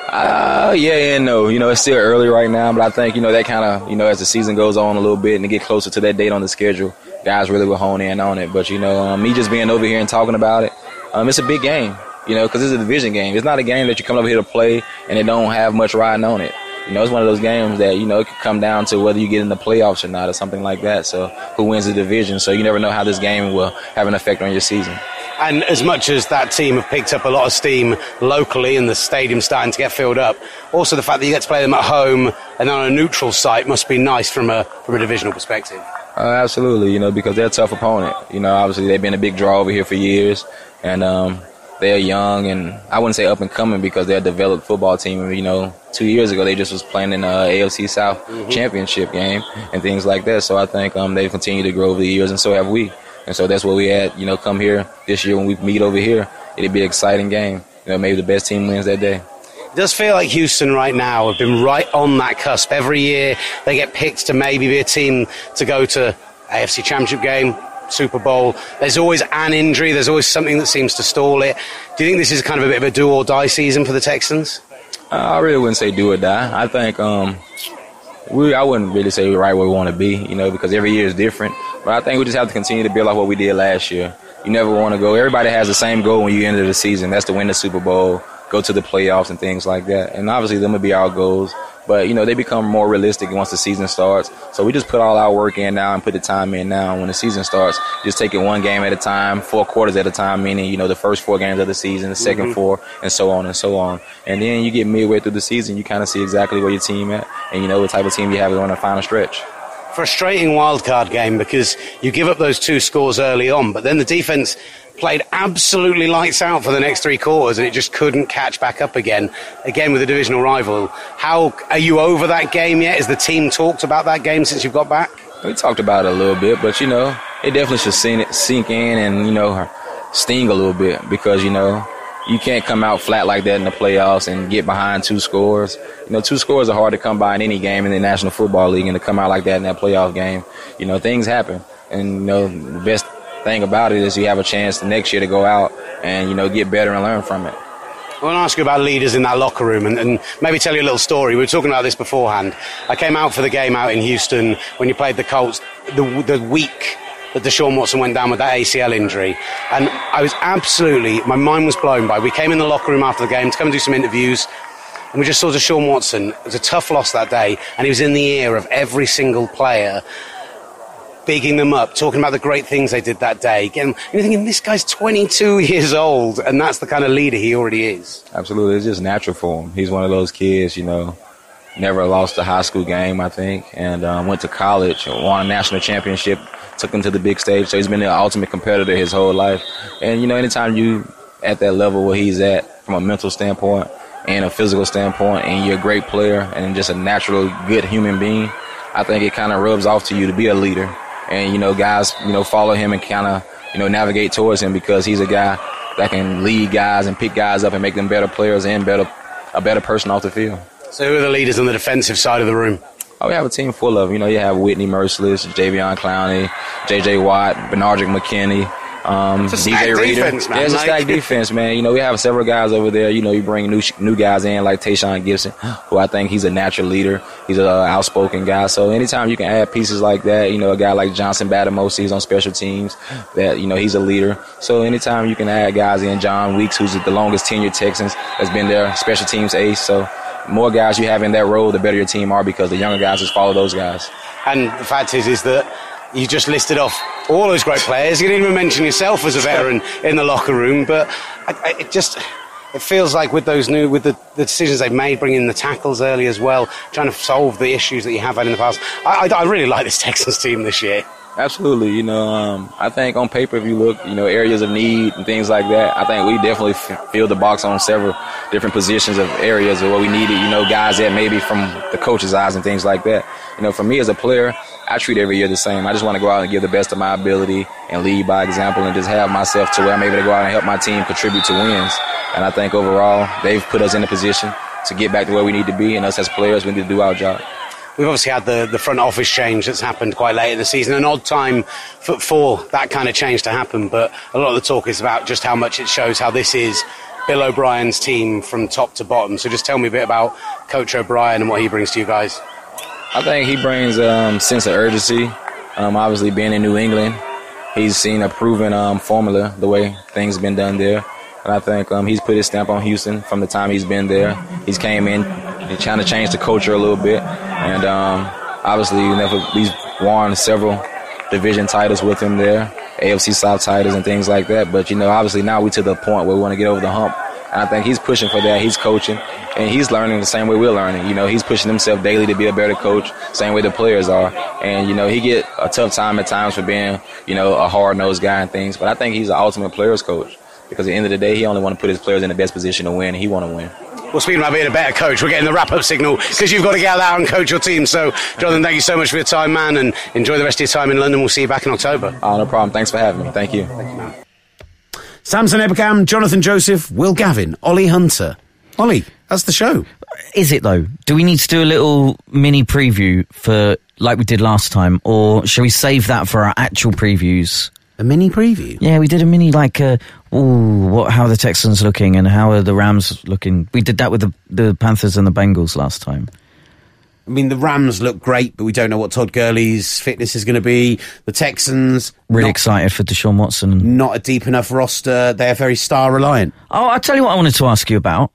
Uh, yeah and no. You know, it's still early right now, but I think, you know, that kind of, you know, as the season goes on a little bit and to get closer to that date on the schedule, guys really will hone in on it. But you know, um, me just being over here and talking about it, um, it's a big game. You know, because it's a division game. It's not a game that you come over here to play and it don't have much riding on it. You know, it's one of those games that you know it could come down to whether you get in the playoffs or not, or something like that. So, who wins the division? So you never know how this game will have an effect on your season. And as much as that team have picked up a lot of steam locally and the stadium's starting to get filled up, also the fact that you get to play them at home and on a neutral site must be nice from a from a divisional perspective. Uh, absolutely, you know, because they're a tough opponent. You know, obviously they've been a big draw over here for years, and um, they're young and I wouldn't say up and coming because they're a developed football team. You know, two years ago they just was playing in a AFC South mm-hmm. championship game and things like that. So I think um, they've continued to grow over the years, and so have we. And so that's what we had. You know, come here this year when we meet over here, it'd be an exciting game. You know, maybe the best team wins that day. It does feel like Houston right now have been right on that cusp. Every year they get picked to maybe be a team to go to AFC Championship game, Super Bowl. There's always an injury. There's always something that seems to stall it. Do you think this is kind of a bit of a do or die season for the Texans? Uh, I really wouldn't say do or die. I think um, we I wouldn't really say we're right where we want to be, you know, because every year is different. But I think we just have to continue to build off what we did last year. You never want to go. Everybody has the same goal when you enter the season. That's to win the Super Bowl, go to the playoffs, and things like that. And obviously, them would be our goals. But you know, they become more realistic once the season starts. So we just put all our work in now and put the time in now. When the season starts, just take it one game at a time, four quarters at a time, meaning you know the first four games of the season, the 2nd mm-hmm. four, and so on and so on. And then you get midway through the season, you kind of see exactly where your team at, and you know what type of team you have on the final stretch frustrating wildcard game because you give up those two scores early on, but then the defense played absolutely lights out for the next three quarters and it just couldn't catch back up again, again with a divisional rival. How are you over that game yet? Has the team talked about that game since you've got back? We talked about it a little bit, but you know, it definitely should sink in and, you know, sting a little bit because, you know, you can't come out flat like that in the playoffs and get behind two scores. You know, two scores are hard to come by in any game in the National Football League, and to come out like that in that playoff game, you know, things happen. And you know, the best thing about it is you have a chance the next year to go out and you know get better and learn from it. I want to ask you about leaders in that locker room and, and, maybe tell you a little story. We were talking about this beforehand. I came out for the game out in Houston when you played the Colts the, the week that Deshaun Watson went down with that ACL injury. And I was absolutely, my mind was blown by. We came in the locker room after the game to come and do some interviews. And we just saw Deshaun Watson. It was a tough loss that day. And he was in the ear of every single player bigging them up, talking about the great things they did that day. Again, you're thinking, this guy's 22 (laughs) years old, and that's the kind of leader he already is. Absolutely. It's just natural for him. He's one of those kids, you know, never lost a high school game, I think, and um, went to college, won a national championship, took him to the big stage. So he's been the ultimate competitor his whole life. And, you know, anytime you at that level where he's at from a mental standpoint and a physical standpoint, and you're a great player and just a natural, good human being, I think it kind of rubs off to you to be a leader and you know guys you know follow him and kind of you know navigate towards him because he's a guy that can lead guys and pick guys up and make them better players and better a better person off the field. So who are the leaders on the defensive side of the room? Oh, we have a team full of you know you have Whitney Mercilus, Jadeveon Clowney, J.J. Watt, Benardrick McKinney. Um, DJ Reader. Defense, man. Yeah, it's a stacked defense, man. You know, we have several guys over there. You know, you bring new new guys in like Tashaun Gipson, who I think he's a natural leader. He's an outspoken guy. So anytime you can add pieces like that, you know, a guy like Johnson Bademosi, he's on special teams. That you know, he's a leader. So anytime you can add guys in, Jon Weeks, who's the longest tenured Texans, has been there, special teams ace. So more guys you have in that role, the better your team are because the younger guys just follow those guys. And the fact is, is that you just listed off all those great players. You didn't even mention yourself as a veteran in the locker room, but I, I, it just it feels like with those new with the, the, decisions they've made, bringing the tackles early as well, trying to solve the issues that you have had in the past. I, I really like this (laughs) Texans team this year. Absolutely, you know, um, I think on paper, if you look, you know, areas of need and things like that, I think we definitely f- fill the box on several different positions of areas of what we needed. You know, guys that maybe from the coach's eyes and things like that. You know, for me as a player, I treat every year the same. I just want to go out and give the best of my ability and lead by example and just have myself to where I'm able to go out and help my team contribute to wins. And I think overall, they've put us in a position to get back to where we need to be. And us as players, we need to do our job. We've obviously had the, the front office change that's happened quite late in the season, an odd time for, for that kind of change to happen. But a lot of the talk is about just how much it shows how this is Bill O'Brien's team from top to bottom. So just tell me a bit about Coach O'Brien and what he brings to you guys. I think he brings um, sense of urgency. Um, obviously, being in New England, he's seen a proven um, formula, the way things have been done there. And I think um, he's put his stamp on Houston from the time he's been there. He's came in and trying to change the culture a little bit. And um, obviously, never, he's won several division titles with him there, AFC South titles and things like that. But, you know, obviously now we're to the point where we want to get over the hump. And I think he's pushing for that. He's coaching, and he's learning the same way we're learning. You know, he's pushing himself daily to be a better coach, same way the players are. And you know, he get a tough time at times for being, you know, a hard nosed guy and things. But I think he's the ultimate players coach because at the end of the day, he only want to put his players in the best position to win. And he want to win. Well, speaking about being a better coach, we're getting the wrap up signal because you've got to get out there and coach your team. So, Johnathan, thank you so much for your time, man, and enjoy the rest of your time in London. We'll see you back in October. Oh, no problem. Thanks for having me. Thank you. Samson Ebukam, Johnathan Joseph, Will Gavin, Ollie Hunter. Ollie, that's the show. Is it though? Do we need to do a little mini preview for like we did last time, or shall we save that for our actual previews? A mini preview. Yeah, we did a mini like, uh, ooh, what? How are the Texans looking and how are the Rams looking? We did that with the the Panthers and the Bengals last time. I mean, the Rams look great, but we don't know what Todd Gurley's fitness is going to be. The Texans, Really not, excited for Deshaun Watson. not a deep enough roster. They're very star reliant. Oh, I'll tell you what I wanted to ask you about,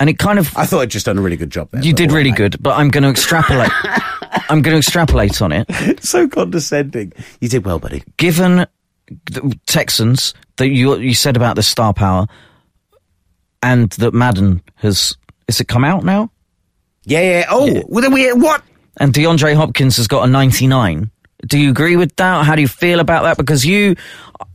and it kind of I thought I'd just done a really good job there. you did really right, good, but I'm going to extrapolate. (laughs) I'm going to extrapolate on it. so condescending. You did well, buddy. given the Texans that you you said about the star power, and that Madden has is it come out now? Yeah, yeah. Oh, well, then we what? And DeAndre Hopkins has got a 99. Do you agree with that? How do you feel about that? Because you,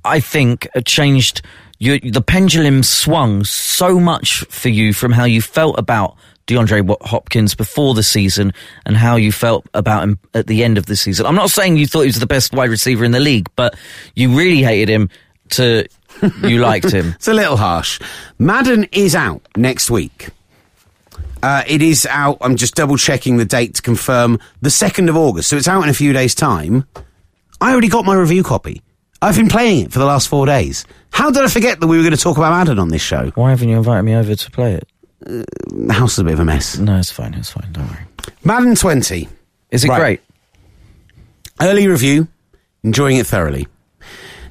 I think, changed. You, the pendulum swung so much for you from how you felt about DeAndre Hopkins before the season and how you felt about him at the end of the season. I'm not saying you thought he was the best wide receiver in the league, but you really hated him to you (laughs) liked him. It's a little harsh. Madden is out next week. Uh, it is out. I'm just double checking the date to confirm the 2nd of August. So it's out in a few days' time. I already got my review copy. I've been playing it for the last four days. How did I forget that we were going to talk about Madden on this show? Why haven't you invited me over to play it? The house is a bit of a mess. No, it's fine. It's fine. Don't worry. Madden 20. Is it Right. great? Early review. Enjoying it thoroughly.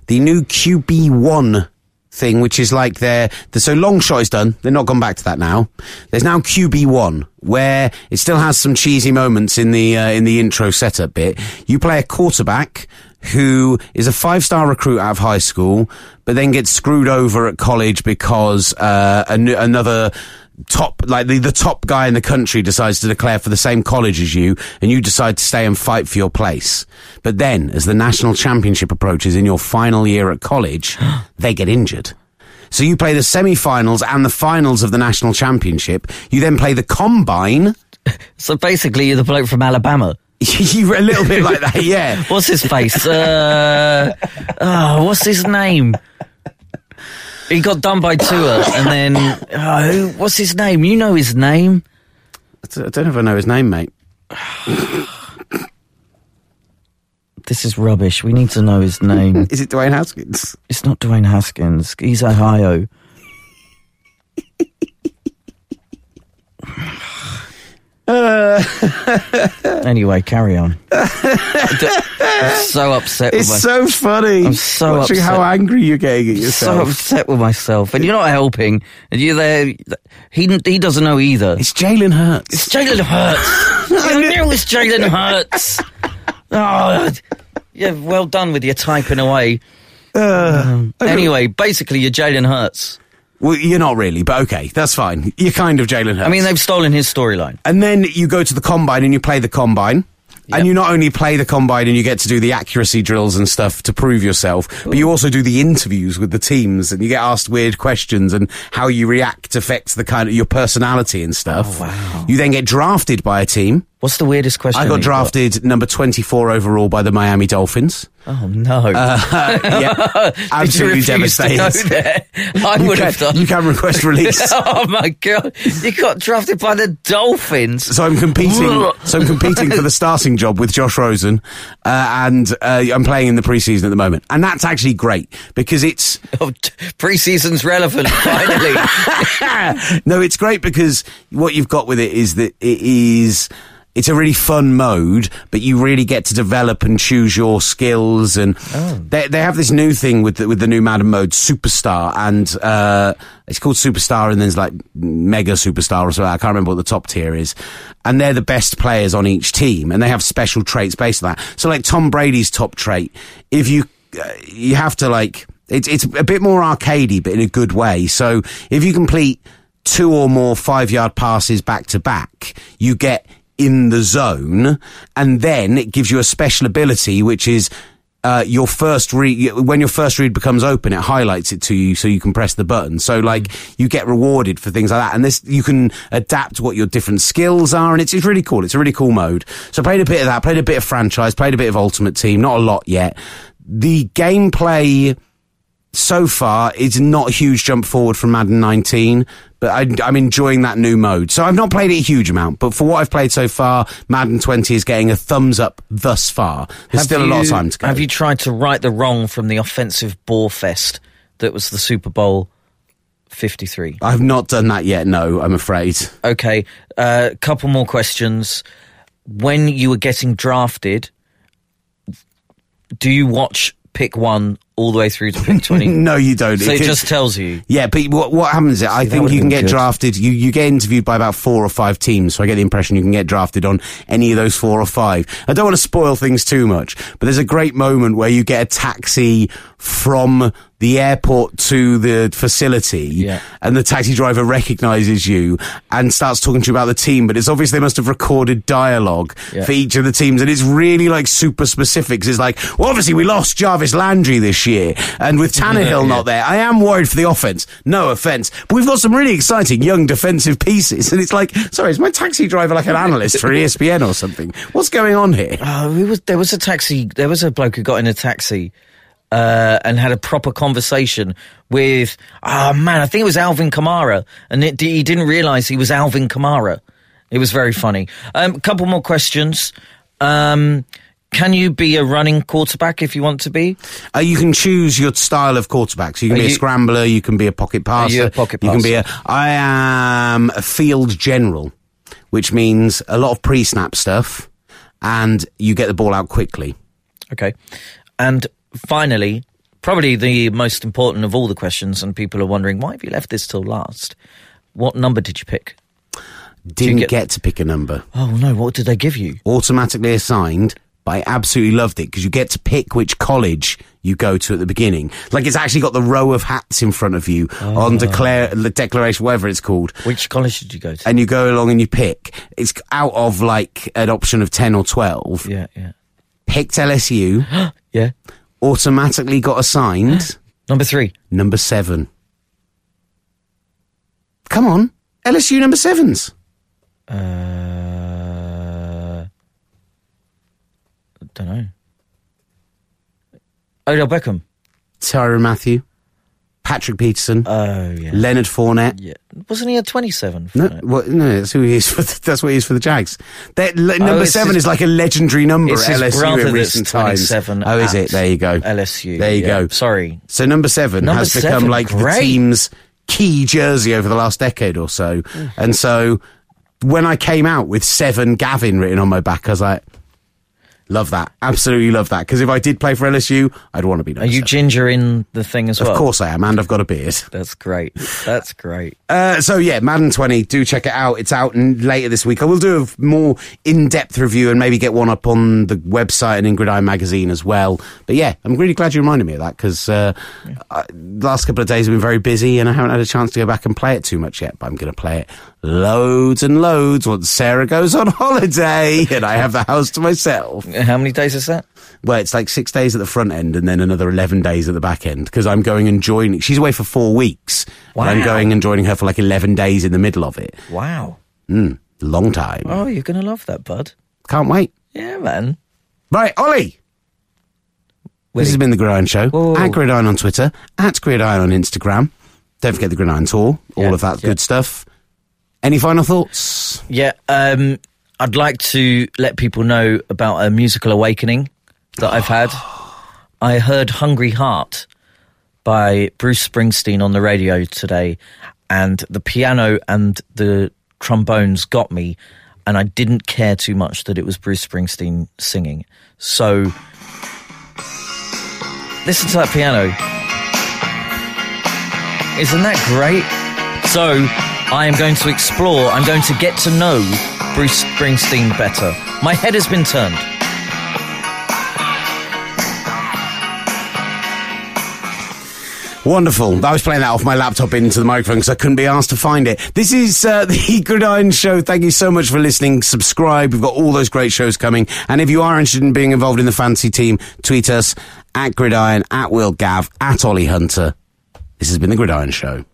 The new QB1 thing, which is like their, the, so long shot is done. They're not gone back to that now. There's now QB1, where it still has some cheesy moments in the, uh, in the intro setup bit. You play a quarterback who is a five-star recruit out of high school, but then gets screwed over at college because, uh, an- another, top like the, the top guy in the country decides to declare for the same college as you and you decide to stay and fight for your place but then as the national championship approaches in your final year at college (gasps) they get injured so you play the semi-finals and the finals of the national championship you then play the combine (laughs) So basically, you're the bloke from Alabama. (laughs) you a little bit like that yeah (laughs) What's his face? Uh, oh, what's his name? He got done by Tua, and then oh, who, what's his name? You know his name. I don't know if I know his name mate This is rubbish. We need to know his name. (laughs) is it Dwayne Haskins It's not Dwayne Haskins. He's Ohio. (laughs) anyway, carry on. I'm so upset with it's myself. so funny I'm so watching how angry you're getting at yourself. so upset with myself, and you're not helping. And you're there. He he doesn't know either. it's Jalen Hurts It's Jalen Hurts. (laughs) I knew it was Jalen Hurts. (laughs) Oh, yeah. Well done with your typing away. Um, anyway, basically, you're Jalen Hurts. Well, you're not really, but okay, that's fine. You're kind of Jalen Hurts. I mean, they've stolen his storyline. and then you go to the combine and you play the combine. And you not only play the combine and you get to do the accuracy drills and stuff to prove yourself, but you also do the interviews with the teams and you get asked weird questions and how you react affects the kind of your personality and stuff. Oh, wow. You then get drafted by a team. What's the weirdest question? I got drafted number 24 overall by the Miami Dolphins. Oh no! (laughs) yeah, absolutely devastated. go there? I You would have done. you can request release. (laughs) oh my god! You got drafted by the Dolphins. So I'm competing. so I'm competing for the starting job with Josh Rosen, uh, and uh, I'm playing in the preseason at the moment, and that's actually great because it's (laughs) Oh, t- preseason's relevant. Finally, no, it's great because what you've got with it is that it is. It's a really fun mode, but you really get to develop and choose your skills. And Oh. they they have this new thing with the, with the new Madden mode, Superstar, and uh, it's called Superstar, and there's like Mega Superstar or something. I can't remember what the top tier is. And they're the best players on each team, and they have special traits based on that. So like Tom Brady's top trait, if you uh, you have to like it's it's a bit more arcadey, but in a good way. So if you complete two or more five yard passes back to back, you get in the zone, and then it gives you a special ability, which is. Uh, your first read, when your first read becomes open, it highlights it to you so you can press the button. So like you get rewarded for things like that. And this, you can adapt what your different skills are. And it's, it's really cool. It's a really cool mode. So I played a bit of that, played a bit of franchise, played a bit of Ultimate Team, not a lot yet. The gameplay, so far is not a huge jump forward from Madden 19, but I, I'm enjoying that new mode. So I've not played it a huge amount, but for what I've played so far, Madden 20 is getting a thumbs up thus far. There's Have still a lot of time to go. Have you tried to right the wrong from the offensive ball fest that was the Super Bowl 53? I've not done that yet. No, I'm afraid. Okay, a uh, couple more questions. When you were getting drafted, do you watch pick one all the way through to pick (laughs) 20? No, you don't. So it can- just tells you. Yeah, but what, what happens is, I that think you can get good. drafted, you, you get interviewed by about four or five teams, so I get the impression you can get drafted on any of those four or five. I don't want to spoil things too much, but there's a great moment where you get a taxi from the airport to the facility, Yeah. and the taxi driver recognizes you and starts talking to you about the team, but it's obvious they must have recorded dialogue Yeah. for each of the teams, and it's really like super specifics. It's like, well, obviously we lost Jarvis Landry this year, and with Tannehill not there, I am worried for the offense. No offense, but we've got some really exciting young defensive pieces, and it's like, sorry, is my taxi driver like an analyst for ESPN or something? What's going on here? Oh, was, there was a taxi. There was a bloke who got in a taxi uh, and had a proper conversation with. Oh man, I think it was Alvin Kamara, and it, he didn't realise he was Alvin Kamara. It was very funny. A um, couple more questions. Um, can you be a running quarterback if you want to be? Uh, you can choose your style of quarterback. So you can Are be a scrambler, you can be a pocket passer, you a pocket you can be a. I am a field general, which means a lot of pre-snap stuff, and you get the ball out quickly. Okay. And finally, probably the most important of all the questions, and people are wondering why have you left this till last? What number did you pick? Didn't get- get to pick a number. Oh no, what did they give you? automatically assigned, but I absolutely loved it because you get to pick which college you go to at the beginning. Like it's actually got the row of hats in front of you on declare the declaration, whatever it's called. Which college did you go to? And you go along and you pick. It's out of like an option of 10 or 12. yeah, yeah. Picked LSU, (gasps) Yeah. automatically got assigned (gasps) Number three. number seven. Come on. LSU number sevens. Uh, don't know. Odell Beckham. Tyrann Mathieu. Patrick Peterson. Oh yeah. Leonard Fournette. yeah. Wasn't he a twenty-seven? No, well, no, that's who he is for. The, that's what he is for the Jags. That, le- oh, number Oh, it's seven his- is like a legendary number at LSU in recent times. 27 Oh, is it? There you go. LSU. There you yeah. go. Sorry. So number seven Number has become seven, like the team's key jersey over the last decade or so. (sighs) And so when I came out with seven Gavin written on my back, I was like, love that. Absolutely love that. Because if I did play for LSU, I'd want to be Are you seven. ginger in the thing as well? Of course I am, and I've got a beard. That's great. That's great. Uh, so yeah, Madden 20, do check it out. It's out later this week. I will do a more in-depth review and maybe get one up on the website and in Gridiron Magazine as well. But yeah, I'm really glad you reminded me of that because uh, the last couple of days have been very busy and I haven't had a chance to go back and play it too much yet. But I'm going to play it loads and loads once Sarah goes on (laughs) holiday and I have the house to myself. How many days is that? Well, it's like six days at the front end and then another 11 days at the back end because I'm going and joining. She's away for four weeks. and I'm going and joining her for like 11 days in the middle of it. Wow. Mm, long time. Oh, you're gonna love that, bud. Can't wait. Yeah, man. Right, Ollie. This has been the Gridiron Show. Whoa. At Gridiron on Twitter. At Gridiron on Instagram. Don't forget the Gridiron Tour. All Yeah, of that yeah. good stuff. Any final thoughts? Yeah, um, I'd like to let people know about a musical awakening that I've had. I heard Hungry Heart by Bruce Springsteen on the radio today, and the piano and the trombones got me. and I didn't care too much that it was Bruce Springsteen singing. So listen to that piano. Isn't that great? So I am going to explore, I'm going to get to know Bruce Springsteen better. My head has been turned. Wonderful. I was playing that off my laptop into the microphone because I couldn't be asked to find it. This is uh, (laughs) the Gridiron Show. Thank you so much for listening. Subscribe. We've got all those great shows coming. And if you are interested in being involved in the fantasy team, tweet us at Gridiron, at Will Gav, at Ollie Hunter. This has been the Gridiron Show.